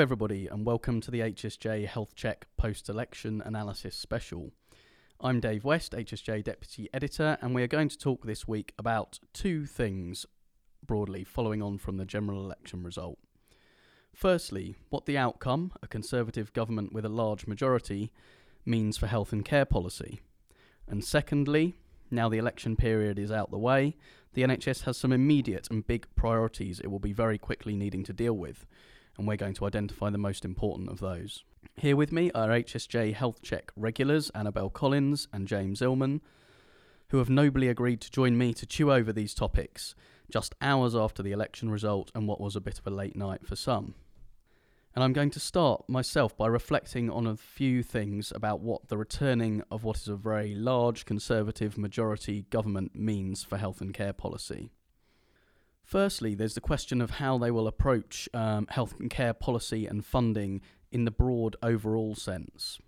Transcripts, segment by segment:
Everybody, and welcome to the HSJ Health Check post election analysis special. I'm Dave West, HSJ Deputy Editor, and we are going to talk this week about two things broadly following on from the general election result. Firstly, what the outcome, a Conservative government with a large majority, means for health and care policy. And secondly, now the election period is out the way, the NHS has some immediate and big priorities it will be very quickly needing to deal with, and we're going to identify the most important of those. Here with me are HSJ Health Check regulars Annabelle Collins and James Illman, who have nobly agreed to join me to chew over these topics just hours after the election result and what was a bit of a late night for some. And I'm going to start myself by reflecting on a few things about what the returning of what is a very large Conservative majority government means for health and care policy. Firstly, there's the question of how they will approach um, health and care policy and funding in the broad overall sense.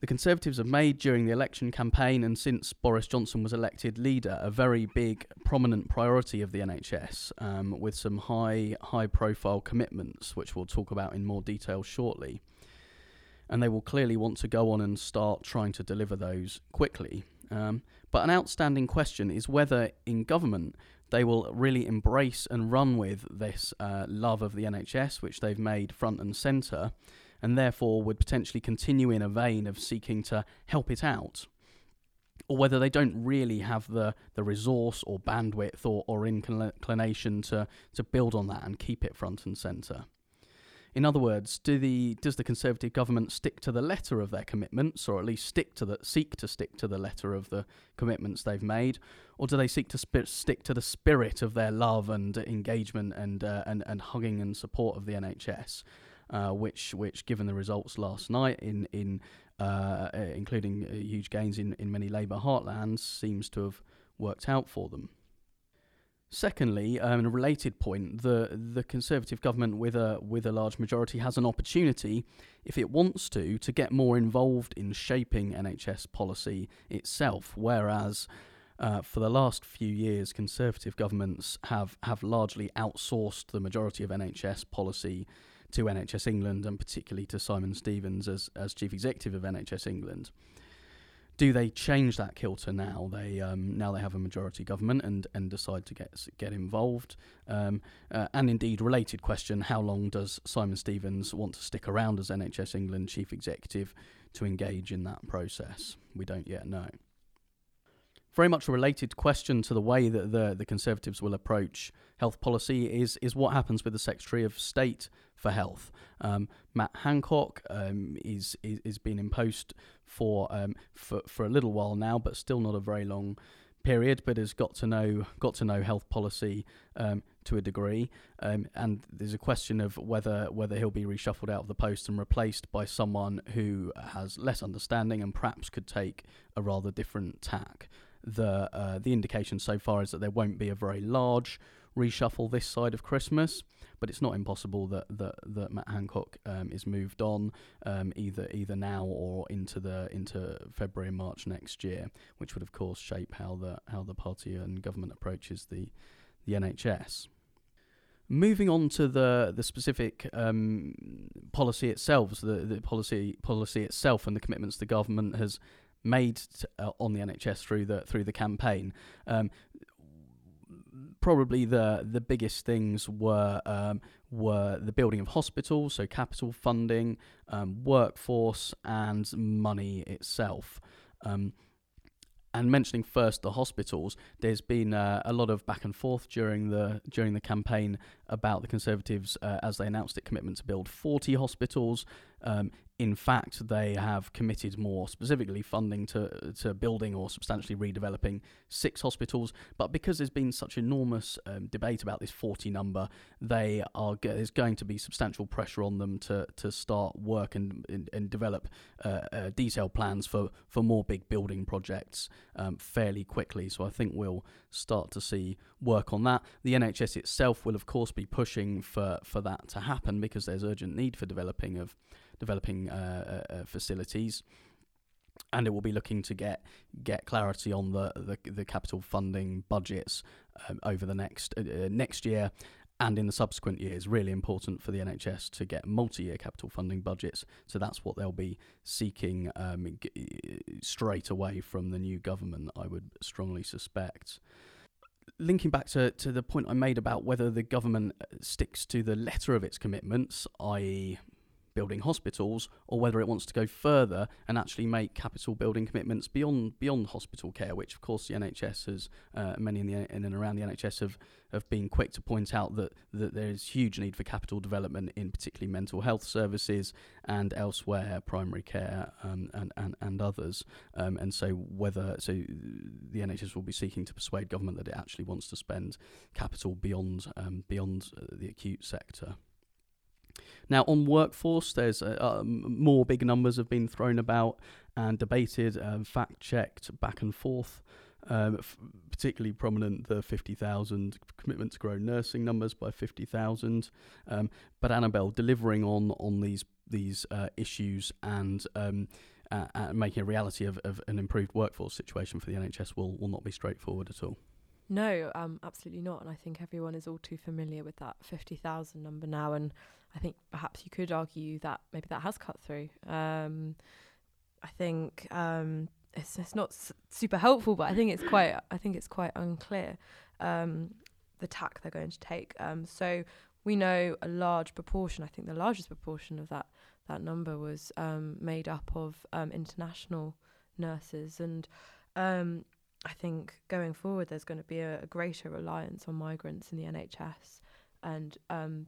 The Conservatives have made during the election campaign and since Boris Johnson was elected leader a very big, prominent priority of the NHS, um, with some high, high-profile commitments, which we'll talk about in more detail shortly. And they will clearly want to go on and start trying to deliver those quickly. Um, but an outstanding question is whether in government they will really embrace and run with this uh, love of the NHS, which they've made front and centre and therefore would potentially continue in a vein of seeking to help it out, or whether they don't really have the, the resource or bandwidth or, or inclination to, to build on that and keep it front and centre. In other words, do the does the Conservative government stick to the letter of their commitments, or at least stick to the seek to stick to the letter of the commitments they've made, or do they seek to sp- stick to the spirit of their love and engagement and uh, and and hugging and support of the NHS? uh, which which given the results last night in in uh, including uh, huge gains in, in many Labour heartlands seems to have worked out for them. Secondly, um, a related point, the the Conservative government with a with a large majority has an opportunity, if it wants to, to get more involved in shaping NHS policy itself. Whereas uh, for the last few years, Conservative governments have have largely outsourced the majority of NHS policy to NHS England and particularly to Simon Stevens as, as chief executive of NHS England. Do they change that kilter now? They um, now they have a majority government and, and decide to get get involved. Um, uh, and indeed, related question: How long does Simon Stevens want to stick around as NHS England chief executive to engage in that process? We don't yet know very much a related question to the way that the, the Conservatives will approach health policy is, is what happens with the Secretary of State for Health. Um, Matt Hancock um, is, is, is been in post for, um, for, for a little while now, but still not a very long period, but has got to know got to know health policy um, to a degree, um, and there's a question of whether whether he'll be reshuffled out of the post and replaced by someone who has less understanding and perhaps could take a rather different tack the uh, the indication so far is that there won't be a very large reshuffle this side of Christmas, but it's not impossible that that, that Matt Hancock um, is moved on um, either either now or into the into February and March next year, which would of course shape how the how the party and government approaches the the NHS. Moving on to the the specific um, policy itself, the, the policy policy itself and the commitments the government has made uh, on the NHS through the through the campaign. Um, probably the the biggest things were um, were the building of hospitals, so capital funding, um, workforce, and money itself. Um, and mentioning first the hospitals, there's been uh, a lot of back and forth during the during the campaign about the Conservatives uh, as they announced their commitment to build 40 hospitals. Um, in fact, they have committed more specifically funding to to building or substantially redeveloping six hospitals. But because there's been such enormous um, debate about this 40 number, they are there's going to be substantial pressure on them to to start work and and, and develop uh, uh, detailed plans for for more big building projects um, fairly quickly. So I think we'll start to see work on that. The NHS itself will of course be pushing for for that to happen because there's urgent need for developing of developing uh, uh, uh, facilities and it will be looking to get get clarity on the the, the capital funding budgets um, over the next uh, uh, next year and in the subsequent years, really important for the NHS to get multi-year capital funding budgets. So that's what they'll be seeking um, g- straight away from the new government. I would strongly suspect. Linking back to, to the point I made about whether the government uh, sticks to the letter of its commitments, i.e., building hospitals or whether it wants to go further and actually make capital building commitments beyond beyond hospital care, which of course the NHS has uh, many in, the, in and around the NHS have have been quick to point out that that there is huge need for capital development in particularly mental health services and elsewhere, primary care um, and, and and others. Um, and so whether so the NHS will be seeking to persuade government that it actually wants to spend capital beyond um, beyond uh, the acute sector. Now, on workforce, there's uh, uh, more big numbers have been thrown about and debated, uh, fact checked back and forth. Um, f- particularly prominent the 50,000 commitment to grow nursing numbers by 50,000. Um, but Annabelle delivering on on these these uh, issues and um, uh, making a reality of, of an improved workforce situation for the NHS will, will not be straightforward at all. No, um, absolutely not. And I think everyone is all too familiar with that 50,000 number now. And I think perhaps you could argue that maybe that has cut through. Um, I think um, it's it's not super helpful, but I think it's quite I think it's quite unclear um, the tack they're going to take. Um, so we know a large proportion. I think the largest proportion of that that number was um, made up of international nurses, and um, I think going forward there's going to be a, a greater reliance on migrants in the NHS, and um,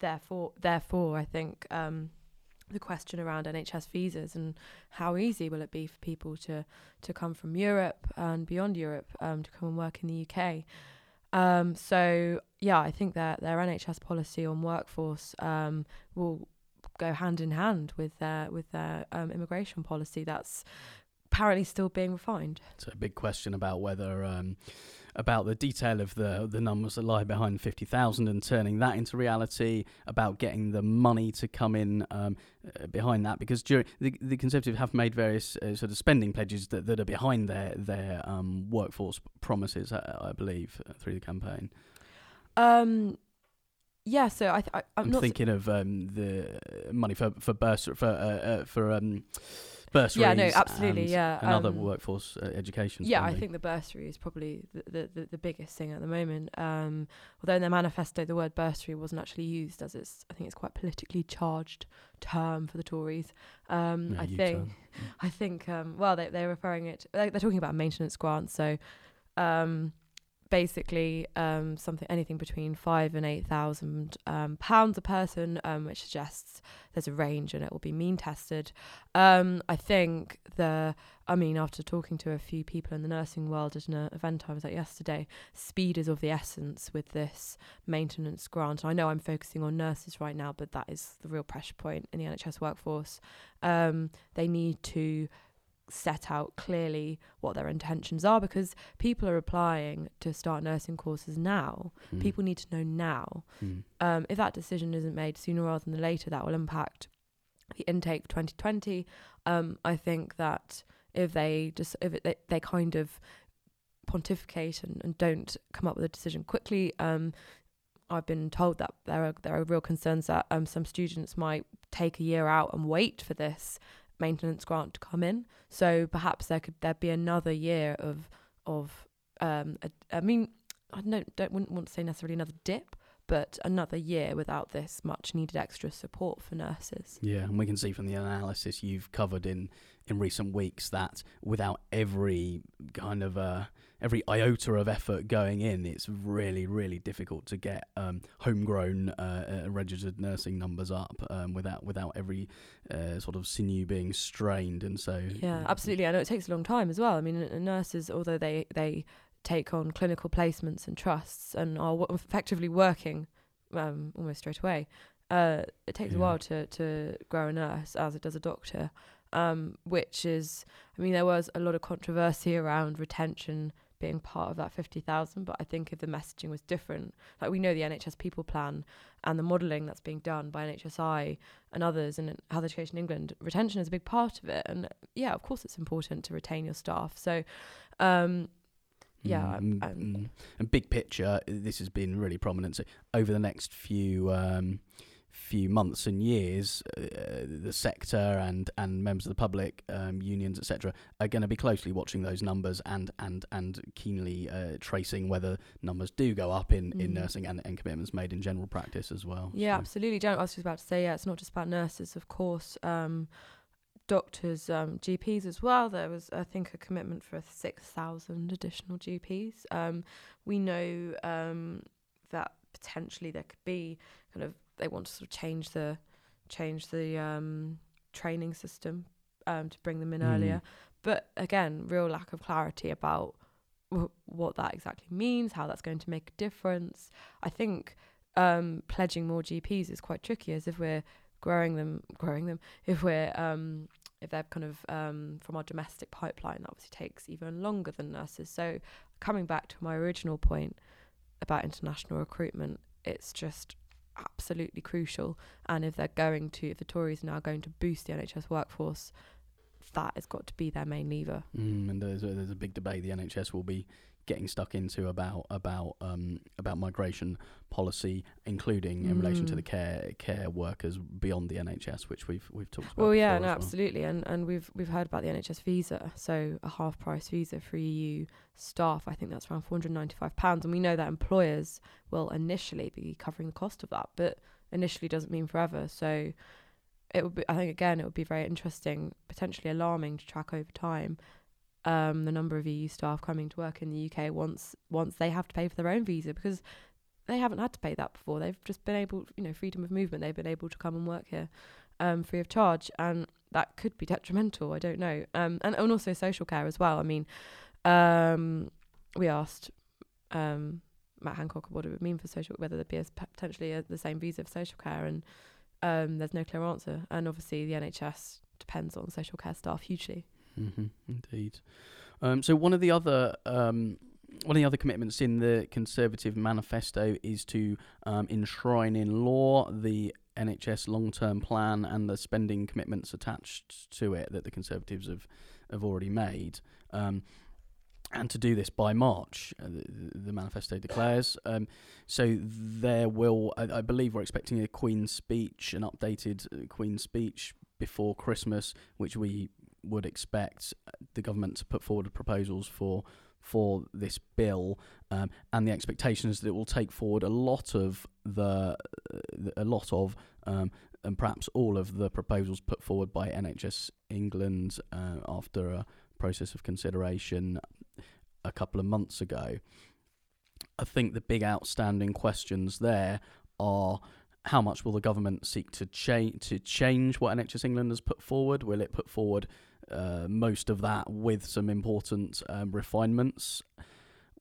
therefore, therefore, I think um, the question around NHS visas and how easy will it be for people to to come from Europe and beyond Europe um, to come and work in the UK. Um, so yeah, I think that their NHS policy on workforce um, will go hand in hand with their with their um, immigration policy. That's apparently still being refined. It's a big question about whether um, about the detail of the the numbers that lie behind fifty thousand and turning that into reality. About getting the money to come in um, uh, behind that, because during the the Conservatives have made various uh, sort of spending pledges that, that are behind their their um, workforce promises, I, I believe, uh, through the campaign. Um, yeah, so I, th- I not thinking of um, the money for for bursar for uh, uh, for um, bursaries. Yeah, no, absolutely, and, yeah, and other um, workforce uh, education. Yeah, I think the bursary is probably the, the, the, the biggest thing at the moment. Um, although in their manifesto the word bursary wasn't actually used, as it's I think it's quite politically charged term for the Tories. Um, Yeah, I think I think um, well they they're referring it they're, they're talking about maintenance grants. So um, basically um, something anything between five and eight thousand um, pounds a person, um, which suggests there's a range and it will be mean tested. Um, I think the I mean after talking to a few people in the nursing world at an event I was at yesterday, speed is of the essence with this maintenance grant. I know I'm focusing on nurses right now, but that is the real pressure point in the NHS workforce. Um, they need to set out clearly what their intentions are because people are applying to start nursing courses now. Mm. People need to know now. Mm. Um, if that decision isn't made sooner rather than later, that will impact the intake for 2020. Um, I think that if they just if it, they, they kind of pontificate and, and don't come up with a decision quickly, um, I've been told that there are there are real concerns that um, some students might take a year out and wait for this maintenance grant to come in. So perhaps there could there be another year of of um, a, I mean I don't don't wouldn't want to say necessarily another dip, but another year without this much needed extra support for nurses. Yeah, and we can see from the analysis you've covered in in recent weeks that without every kind of uh, every iota of effort going in, it's really really difficult to get um, homegrown uh, uh, registered nursing numbers up um, without without every uh, sort of sinew being strained, and so Yeah, absolutely. I know it takes a long time as well. I mean, nurses, although they they take on clinical placements and trusts and are w- effectively working um, almost straight away, uh, it takes a while to to grow a nurse as it does a doctor. Um, which is, I mean, there was a lot of controversy around retention being part of that 50,000, but I think if the messaging was different, like we know the NHS People Plan and the modelling that's being done by NHSI and others and Health Education England, retention is a big part of it. And yeah, of course, it's important to retain your staff. So, um, yeah, Mm, um, and big picture, this has been really prominent. So over the next few um, few months and years, uh, the sector and and members of the public, um, unions, etc., are going to be closely watching those numbers and and and keenly uh, tracing whether numbers do go up in, in Mm. nursing and, and commitments made in general practice as well. Yeah, So- absolutely. Don't. I was just about to say, yeah, it's not just about nurses, of course. Um, doctors, um, GPs as well. There was, I think, a commitment for six thousand additional GPs. Um, we know um, that potentially there could be kind of they want to sort of change the change the um, training system um, to bring them in Mm. earlier. But again, real lack of clarity about w- what that exactly means, how that's going to make a difference. I think um, pledging more GPs is quite tricky, as if we're growing them, growing them. If we're um, if they're kind of um, from our domestic pipeline, that obviously takes even longer than nurses. So coming back to my original point about international recruitment, it's just absolutely crucial. And if they're going to, if the Tories are now going to boost the NHS workforce, that has got to be their main lever. Mm, and there's a, there's a big debate the NHS will be getting stuck into about about um, about migration policy, including in relation to Mm. the care care workers beyond the NHS, which we've we've talked about. Well, yeah, no, well. absolutely, and and we've we've heard about the NHS visa, so a half price visa for EU staff. I think that's around four hundred ninety five pounds, and we know that employers will initially be covering the cost of that, but initially doesn't mean forever. So it would be, I think, again, it would be very interesting, potentially alarming to track over time. Um, the number of EU staff coming to work in the UK once once they have to pay for their own visa because they haven't had to pay that before. They've just been able, you know, freedom of movement. They've been able to come and work here um, free of charge, and that could be detrimental. I don't know. Um, and, and also social care as well. I mean, um, we asked um, Matt Hancock what it would mean for social, whether there'd be a, potentially a, the same visa for social care, and um, there's no clear answer. And obviously, the NHS depends on social care staff hugely. Hmm indeed. Um, so one of the other um, one of the other commitments in the Conservative manifesto is to um, enshrine in law the NHS long-term plan and the spending commitments attached to it that the Conservatives have have already made. Um, and to do this by March, uh, the, the manifesto declares. Um, so there will, I, I believe, we're expecting a Queen's speech, an updated uh, Queen's speech before Christmas, which we would expect uh, the government to put forward proposals for for this bill, um, and the expectation is that it will take forward a lot of the a lot of um, and perhaps all of the proposals put forward by NHS England uh, after a process of consideration a couple of months ago. I think the big outstanding questions there are how much will the government seek to change to change what NHS England has put forward? Will it put forward uh, most of that with some important um, refinements?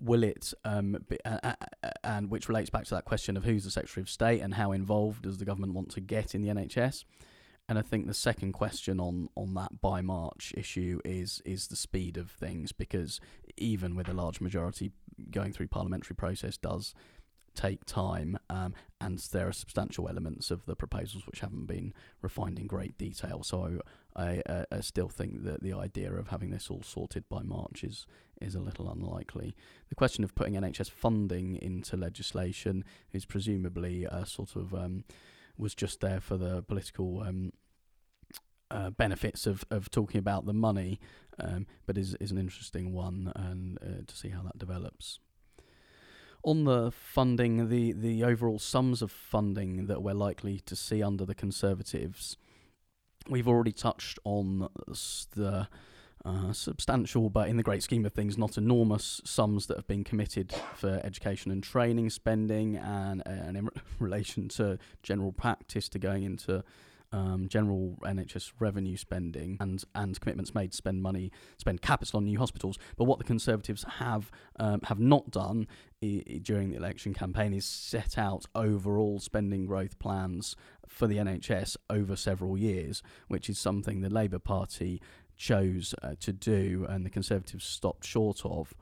Will it, um, be, uh, uh, and which relates back to that question of who's the Secretary of State and how involved does the government want to get in the NHS? And I think the second question on, on that by March issue is is the speed of things because even with a large majority going through parliamentary process does take time um, and there are substantial elements of the proposals which haven't been refined in great detail so I, uh, I still think that the idea of having this all sorted by March is is a little unlikely. The question of putting NHS funding into legislation is presumably a sort of um, was just there for the political um, uh, benefits of, of talking about the money, um, but is is an interesting one and uh, to see how that develops. On the funding, the the overall sums of funding that we're likely to see under the Conservatives, we've already touched on the uh, substantial, but in the great scheme of things, not enormous sums that have been committed for education and training spending, and and in relation to general practice to going into um, general NHS revenue spending and and commitments made to spend money, spend capital on new hospitals. But what the Conservatives have um, have not done I- during the election campaign is set out overall spending growth plans for the NHS over several years, which is something the Labour Party chose uh, to do and the Conservatives stopped short of.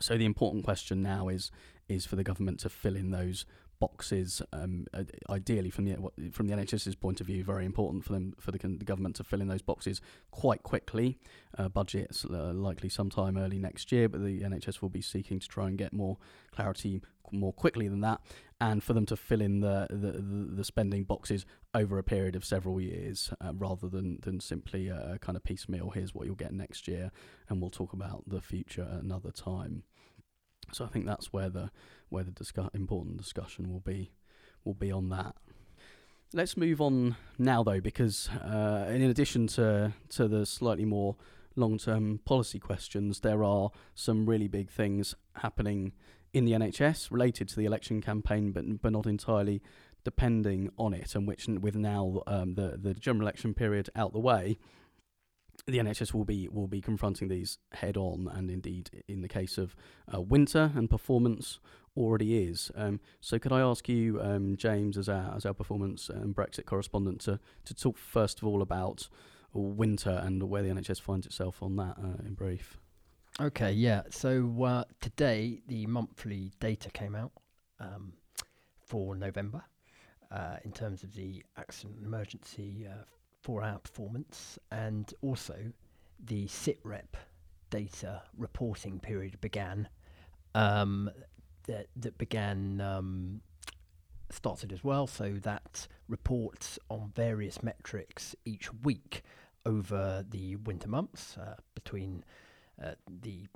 So the important question now is is for the government to fill in those boxes. Um, ideally, from the from the NHS's point of view, very important for them for the, the government to fill in those boxes quite quickly. Uh, budgets uh, likely sometime early next year, but the NHS will be seeking to try and get more clarity more quickly than that, and for them to fill in the the, the, the spending boxes over a period of several years, uh, rather than than simply a kind of piecemeal. Here's what you'll get next year, and we'll talk about the future another time. So I think that's where the where the important discussion will be will be on that. Let's move on now, though, because uh, in addition to to the slightly more long term policy questions, there are some really big things happening in the NHS related to the election campaign, but but not entirely depending on it. And which, with now um, the the general election period out the way, the NHS will be will be confronting these head on, and indeed, in the case of uh, winter and performance, already is. Um, so, could I ask you, um, James, as our as our performance and Brexit correspondent, to to talk first of all about winter and where the NHS finds itself on that uh, in brief? Okay, yeah. So uh, today the monthly data came out um, for November uh, in terms of the accident emergency uh, four-hour performance, and also the SITREP data reporting period began. Um, that that began um, started as well, so that reports on various metrics each week over the winter months uh, between uh, the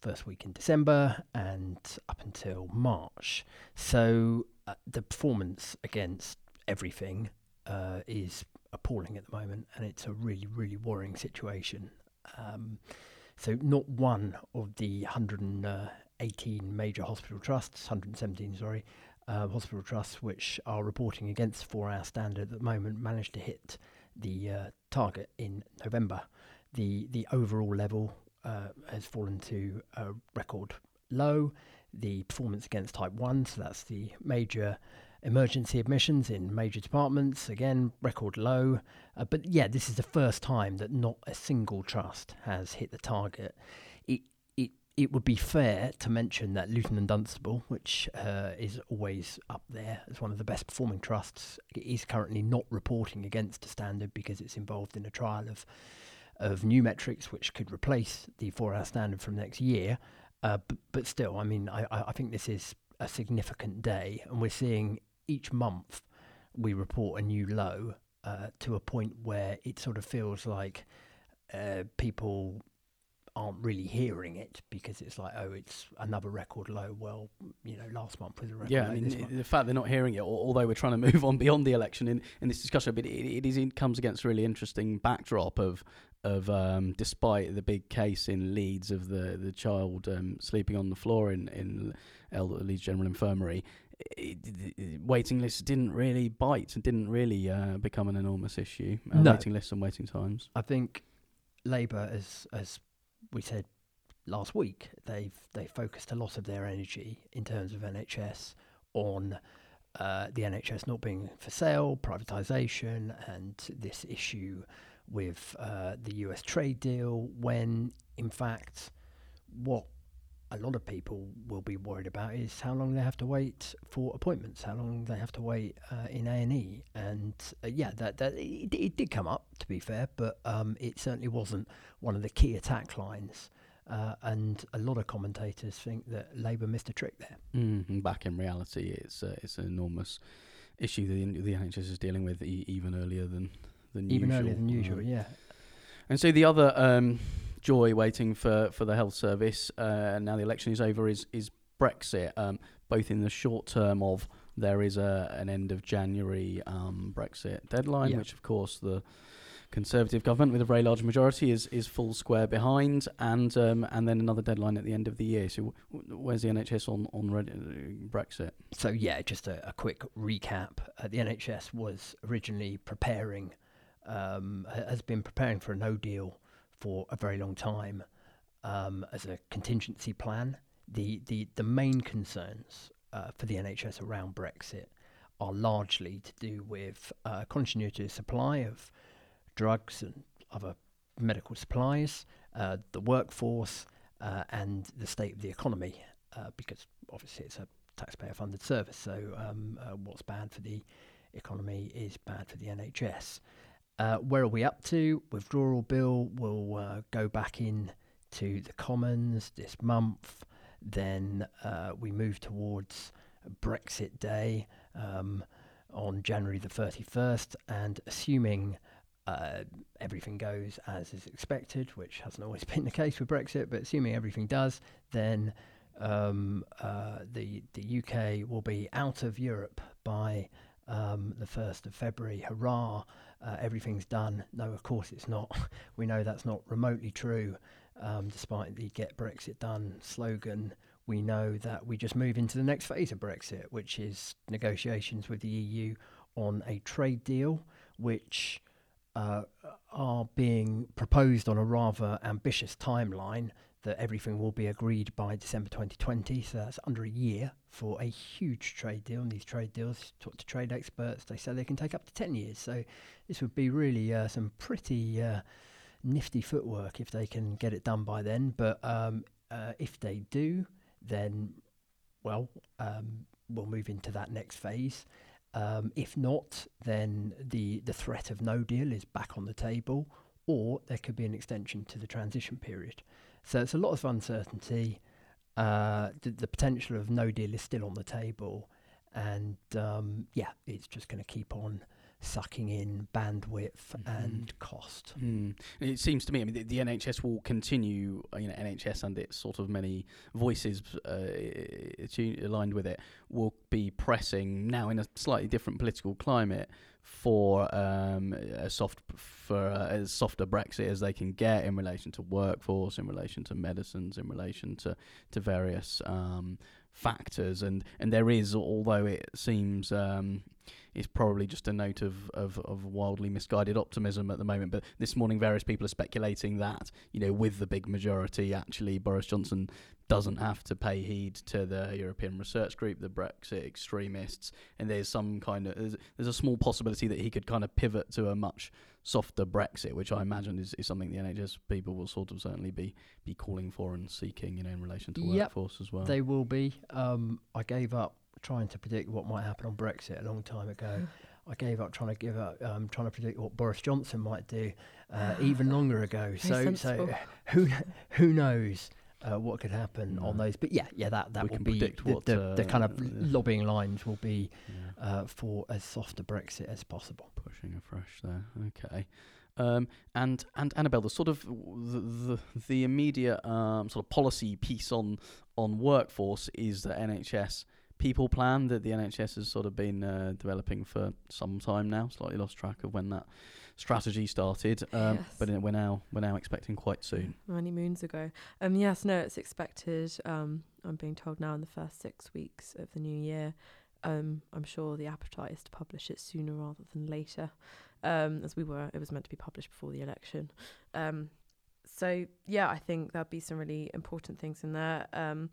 first week in December and up until March. So uh, the performance against everything uh, is appalling at the moment, and it's a really, really worrying situation. Um, so not one of the 118 major hospital trusts, 117, sorry, uh, hospital trusts which are reporting against four-hour standard at the moment managed to hit the uh, target in November. The the overall level uh, has fallen to a record low. The performance against type 1, so that's the major emergency admissions in major departments, again, record low. Uh, but yeah, this is the first time that not a single trust has hit the target. It, it, it would be fair to mention that Luton and Dunstable, which uh, is always up there as one of the best performing trusts, is currently not reporting against a standard because it's involved in a trial of of new metrics which could replace the four hour standard from next year. Uh, but, but still, I mean, I, I think this is a significant day, and we're seeing each month we report a new low uh, to a point where it sort of feels like uh, people aren't really hearing it because it's like, oh, it's another record low. Well, you know, last month was a record yeah, low. I mean, the fact they're not hearing it, although we're trying to move on beyond the election in, in this discussion, but it, it is it comes against a really interesting backdrop of of um, despite the big case in Leeds of the the child um, sleeping on the floor in in Leeds General Infirmary, waiting lists didn't really bite and didn't really uh, become an enormous issue. Uh, no. Waiting lists and waiting times. I think Labour, as as we said last week, they've they focused a lot of their energy in terms of NHS on uh, the NHS not being for sale, privatisation, and this issue with uh, the US trade deal. When in fact, what a lot of people will be worried about is how long they have to wait for appointments, how long they have to wait uh, in A and E, and uh, yeah, that that it, it, did come up to be fair, but um, it certainly wasn't one of the key attack lines. Uh, and a lot of commentators think that Labour missed a trick there. Mm-hmm. Back in reality, it's uh, it's an enormous issue the the NHS is dealing with e- even earlier than than even usual. earlier than usual, uh, yeah. And so the other um, joy waiting for, for the health service uh, now the election is over is is Brexit. Um, both in the short term of there is a an end of January um, Brexit deadline, yeah. which of course the Conservative government with a very large majority is is full square behind, and um, and then another deadline at the end of the year. So w- where's the NHS on on uh, Brexit? So yeah, just a, a quick recap. Uh, the NHS was originally preparing, um, has been preparing for a no deal for a very long time um, as a contingency plan. The, the, the main concerns uh, for the NHS around Brexit are largely to do with uh, continuity of supply of drugs and other medical supplies, uh, the workforce, uh, and the state of the economy, uh, because obviously it's a taxpayer-funded service. So um, uh, what's bad for the economy is bad for the NHS. Uh, where are we up to? Withdrawal bill will uh, go back in to the Commons this month. Then uh, we move towards Brexit Day um, on January the 31st, and assuming uh, everything goes as is expected, which hasn't always been the case with Brexit, but assuming everything does, then um, uh, the the UK will be out of Europe by um, the first of February. Hurrah! Uh, everything's done. No, of course it's not. we know that's not remotely true. Um, despite the "Get Brexit Done" slogan, we know that we just move into the next phase of Brexit, which is negotiations with the EU on a trade deal, which uh, are being proposed on a rather ambitious timeline that everything will be agreed by December 2020. So that's under a year for a huge trade deal. And these trade deals, talk to trade experts, they say they can take up to 10 years. So this would be really uh, some pretty uh, nifty footwork if they can get it done by then. But um, uh, if they do, then, well, um, we'll move into that next phase. Um, if not, then the, the threat of no deal is back on the table, or there could be an extension to the transition period. So it's a lot of uncertainty. Uh, the, the, potential of no deal is still on the table, and um, yeah, it's just going to keep on sucking in bandwidth mm-hmm. and cost. Mm. It seems to me, I mean, the, the, NHS will continue, uh, you know, NHS and its sort of many voices uh, aligned with it will be pressing now in a slightly different political climate for um, a soft for uh, as softer Brexit as they can get in relation to workforce, in relation to medicines, in relation to to various um, factors, and and there is, although it seems. Um, is probably just a note of, of, of wildly misguided optimism at the moment. But this morning, various people are speculating that, you know, with the big majority, actually, Boris Johnson doesn't have to pay heed to the European Research Group, the Brexit extremists, and there's some kind of there's, there's a small possibility that he could kind of pivot to a much softer Brexit, which I imagine is, is something the NHS people will sort of certainly be be calling for and seeking, you know, in relation to yep, workforce as well. They will be. Um, I gave up trying to predict what might happen on Brexit a long time ago. I gave up trying to give up, um, trying to predict what Boris Johnson might do uh, even longer ago. so, so who who knows uh, what could happen no. on those? But yeah, yeah, that that we will be the, what, the, uh, the, kind of lobbying lines will be yeah. Uh, for as soft a Brexit as possible. Pushing afresh there. Okay. Um, and and Annabelle, the sort of the the, the immediate um, sort of policy piece on on workforce is that NHS people plan that the NHS has sort of been uh, developing for some time now. Slightly lost track of when that strategy started, um, yes. but we're now we're now expecting quite soon. Many moons ago. Um, yes, no, it's expected. Um, I'm being told now in the first six weeks of the new year. Um, I'm sure the appetite is to publish it sooner rather than later, um, as we were. It was meant to be published before the election. Um, so yeah, I think there'll be some really important things in there. Um,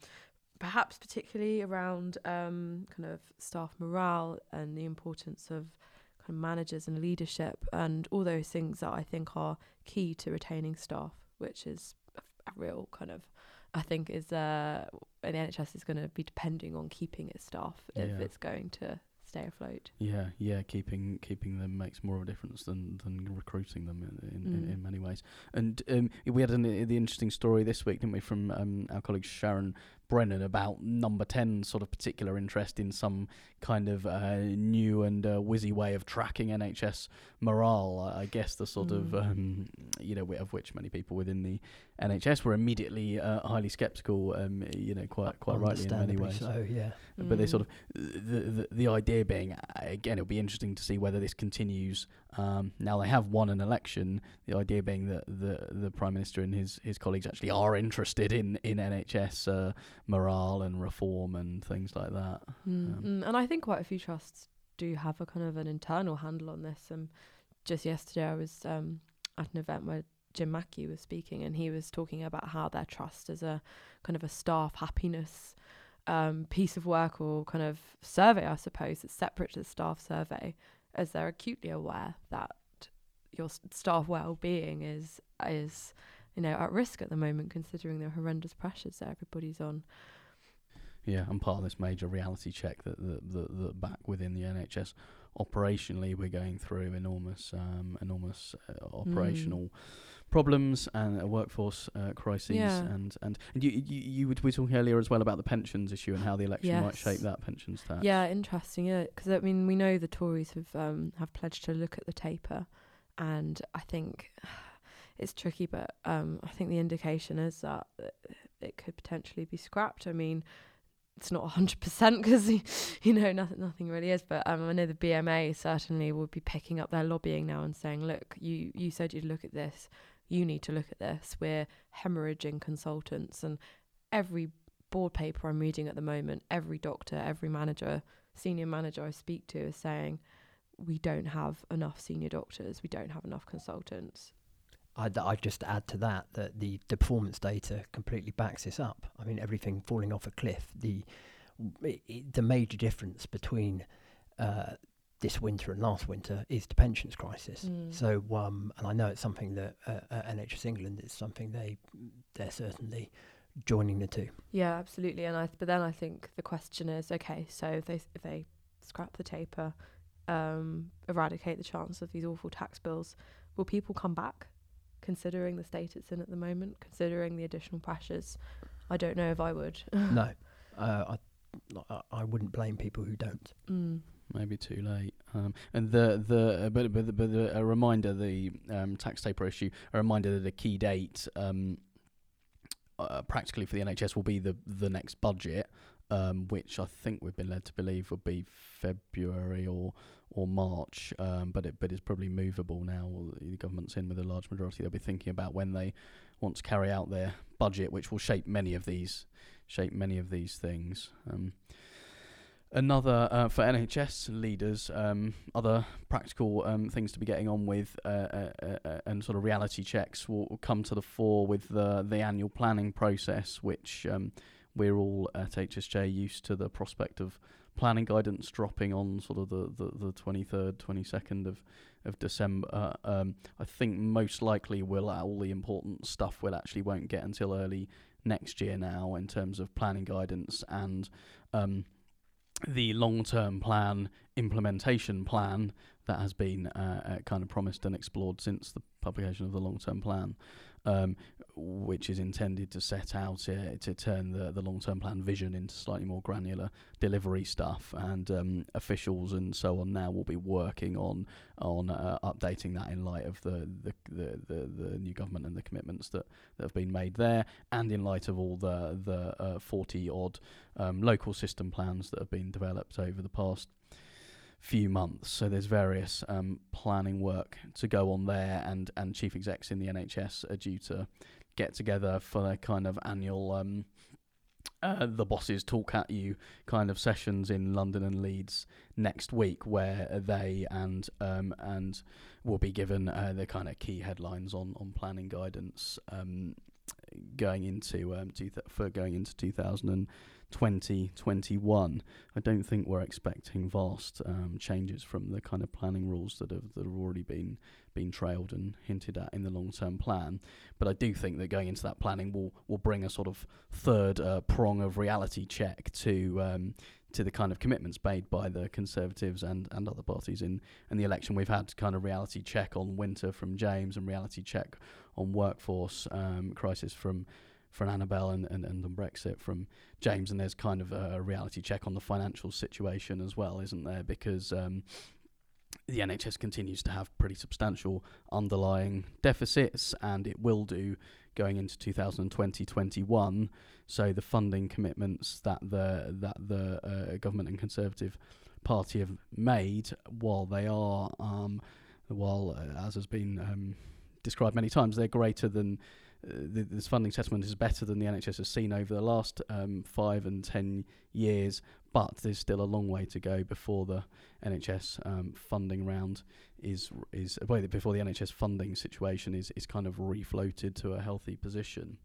perhaps particularly around um, kind of staff morale and the importance of kind of managers and leadership and all those things that I think are key to retaining staff, which is a, a real kind of I think is uh, the NHS is going to be depending on keeping its staff if yeah. it's going to stay afloat. Yeah, yeah, keeping keeping them makes more of a difference than, than recruiting them in, in, mm. in, in many ways. And um, we had an, the interesting story this week, didn't we, from um, our colleague Sharon Brennan about number 10 sort of particular interest in some kind of uh, new and uh, whizzy way of tracking NHS morale. I guess the sort mm. of, um, you know, of which many people within the NHS were immediately uh, highly sceptical, um, you know, quite quite rightly in many ways. So, yeah. But mm. they sort of, the, the, the idea being, again, it'll be interesting to see whether this continues um, now they have won an election. The idea being that the the prime minister and his his colleagues actually are interested in in NHS uh, morale and reform and things like that. Mm, um, and I think quite a few trusts do have a kind of an internal handle on this. And um, just yesterday, I was um, at an event where Jim Mackey was speaking, and he was talking about how their trust is a kind of a staff happiness um, piece of work or kind of survey, I suppose, that's separate to the staff survey as they're acutely aware that your staff well-being is is you know at risk at the moment considering the horrendous pressures that everybody's on Yeah, and part of this major reality check that the the, the back within the NHS operationally we're going through enormous um, enormous uh, operational problems and a workforce uh, crises Yeah. and, and and you, you you were talking earlier as well about the pensions issue and how the election might shape that pensions tax. Yeah, interesting. Yeah, because I mean, we know the Tories have um, have pledged to look at the taper, and I think it's tricky, but um, I think the indication is that it could potentially be scrapped. I mean, it's not hundred percent because you know nothing nothing really is, but um, I know the BMA certainly will be picking up their lobbying now and saying, look, you you said you'd look at this, you need to look at this. We're hemorrhaging consultants, and every board paper I'm reading at the moment, every doctor, every manager, senior manager I speak to is saying we don't have enough senior doctors, we don't have enough consultants. I'd, I'd just add to that that the, the performance data completely backs this up. I mean, everything falling off a cliff. The i i the major difference between uh, this winter and last winter is the pensions crisis. Mm. So, um, and I know it's something that uh, uh, NHS England is something they they're certainly joining the two. Yeah, absolutely. And I but then I think the question is, okay, so if they if they scrap the taper, um, eradicate the chance of these awful tax bills, will people come back? Considering the state it's in at the moment, considering the additional pressures, I don't know if I would. no, uh, I, I I wouldn't blame people who don't. Mm. maybe too late. Um, and the the uh, but but, but the, a reminder the um, tax taper issue a reminder that a key date um, uh, practically for the NHS will be the the next budget, um, which I think we've been led to believe would be February or or March, um, but it but it's probably movable now. The government's in with a large majority. They'll be thinking about when they want to carry out their budget, which will shape many of these shape many of these things. Um, another uh, for NHS leaders, um, other practical um, things to be getting on with, uh, uh, uh, uh, and sort of reality checks will, will come to the fore with the the annual planning process, which um, we're all at HSJ used to the prospect of planning guidance dropping on sort of the the, the 23rd, 22nd of of December. Um, I think most likely we'll all the important stuff we'll actually won't get until early next year now in terms of planning guidance and um, the long-term plan implementation plan that has been uh, uh, kind of promised and explored since the publication of the long-term plan, um, which is intended to set out uh, to turn the, the long-term plan vision into slightly more granular delivery stuff. And um, officials and so on now will be working on on uh, updating that in light of the the, the, the the new government and the commitments that, that have been made there, and in light of all the the uh, forty odd um, local system plans that have been developed over the past few months. So there's various um, planning work to go on there, and and chief execs in the NHS are due to get together for their kind of annual. Um, uh, the bosses talk at you kind of sessions in London and Leeds next week, where they and um, and will be given uh, the kind of key headlines on, on planning guidance um, going into um, th- for going into 2020 21. I don't think we're expecting vast um, changes from the kind of planning rules that have that have already been been trailed and hinted at in the long term plan. But I do think that going into that planning will will bring a sort of third uh, prong of reality check to um, to the kind of commitments made by the Conservatives and, and other parties in, in the election. We've had kind of reality check on winter from James and reality check on workforce um, crisis from from Annabelle and, and, and on Brexit from James, and there's kind of a, reality check on the financial situation as well, isn't there? Because um, the NHS continues to have pretty substantial underlying deficits, and it will do going into 2020-21. So the funding commitments that the that the uh, government and Conservative Party have made, while they are, um, while uh, as has been um, described many times, they're greater than uh, th- this funding settlement is better than the NHS has seen over the last um, five and ten years, but there's still a long way to go before the NHS um, funding round is is well, before the NHS funding situation is is kind of refloated to a healthy position.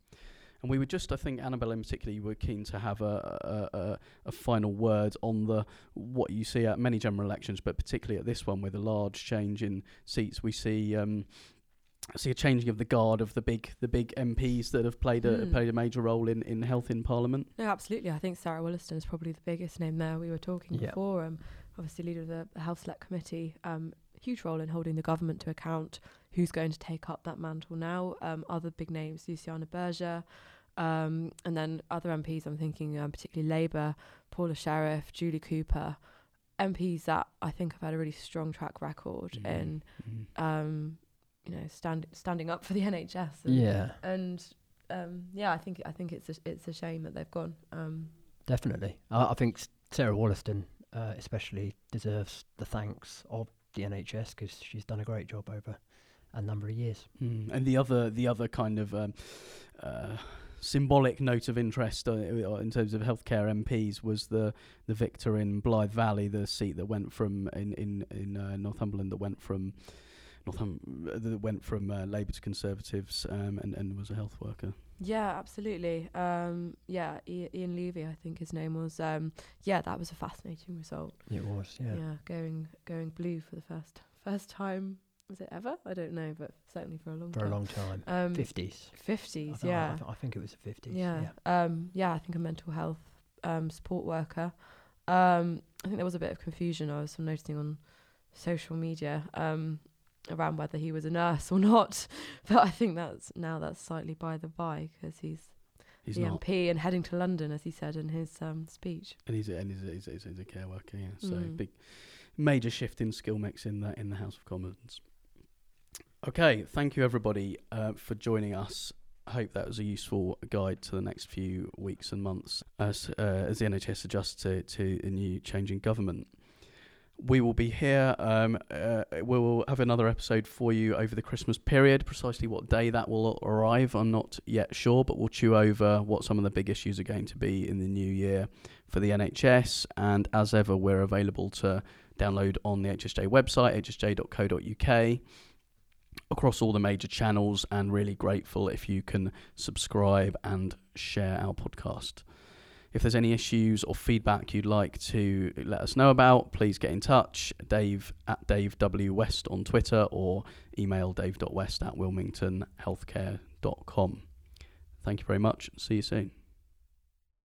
And we were just, I think, Annabelle in particular, were keen to have a, a, a, a final word on the what you see at many general elections, but particularly at this one with a large change in seats. We see um, see a changing of the guard of the big the big MPs that have played a Mm. played a major role in, in health in Parliament. No, absolutely. I think Sarah Wollaston is probably the biggest name there. We were talking Yeah. before. Um, obviously, leader of the Health Select Committee. Um, huge role in holding the government to account. Who's going to take up that mantle now? Um, other big names: Luciana Berger, um, and then other MPs. I'm thinking um, particularly Labour, Paula Sherriff, Julie Cooper. MPs that I think have had a really strong track record Mhm. in, Mhm. um, you know, stand, standing up for the NHS. And, Yeah, and um, yeah, I think I think it's a, it's a shame that they've gone. Um, definitely. I, I think Sarah Wollaston uh, especially deserves the thanks of the NHS because she's done a great job over a number of years. Mm. And the other the other kind of um, uh, symbolic note of interest uh, in terms of healthcare MPs was the the victor in Blyth Valley, the seat that went from in in in uh, Northumberland that went from Northum that went from uh, Labour to Conservatives um, and and was a health worker. Yeah, absolutely. Um, yeah, Ian Levy, I think his name was. Um, yeah, that was a fascinating result. It was, yeah. Yeah. going going blue for the first first time. Was it ever? I don't know, but certainly for a long For time. a long time. um, 50s. I Fifties, th- I, yeah, th- I think it was the 50s. yeah, um, yeah. I think a mental health um, support worker. Um, I think there was a bit of confusion. I was noticing on social media um, around whether he was a nurse or not, but I think that's now that's slightly by the by because he's He's the not, MP and heading to London, as he said in his um, speech. and he's a, and he's a, he's, a, he's a care worker. Yeah, so Mm. big major shift in skill mix in the in the House of Commons. Okay, thank you everybody uh, for joining us. I hope that was a useful guide to the next few weeks and months as uh, as the NHS adjusts to to a new changing government. We will be here. Um, uh, we will have another episode for you over the Christmas period. Precisely what day that will arrive, I'm not yet sure, but we'll chew over what some of the big issues are going to be in the new year for the NHS. And as ever, we're available to download on the HSJ website, hsj.co.uk, across all the major channels. And really grateful if you can subscribe and share our podcast. If there's any issues or feedback you'd like to let us know about, please get in touch. Dave at Dave W West on Twitter or email dave.west at wilmingtonhealthcare.com. Thank you very much. See you soon.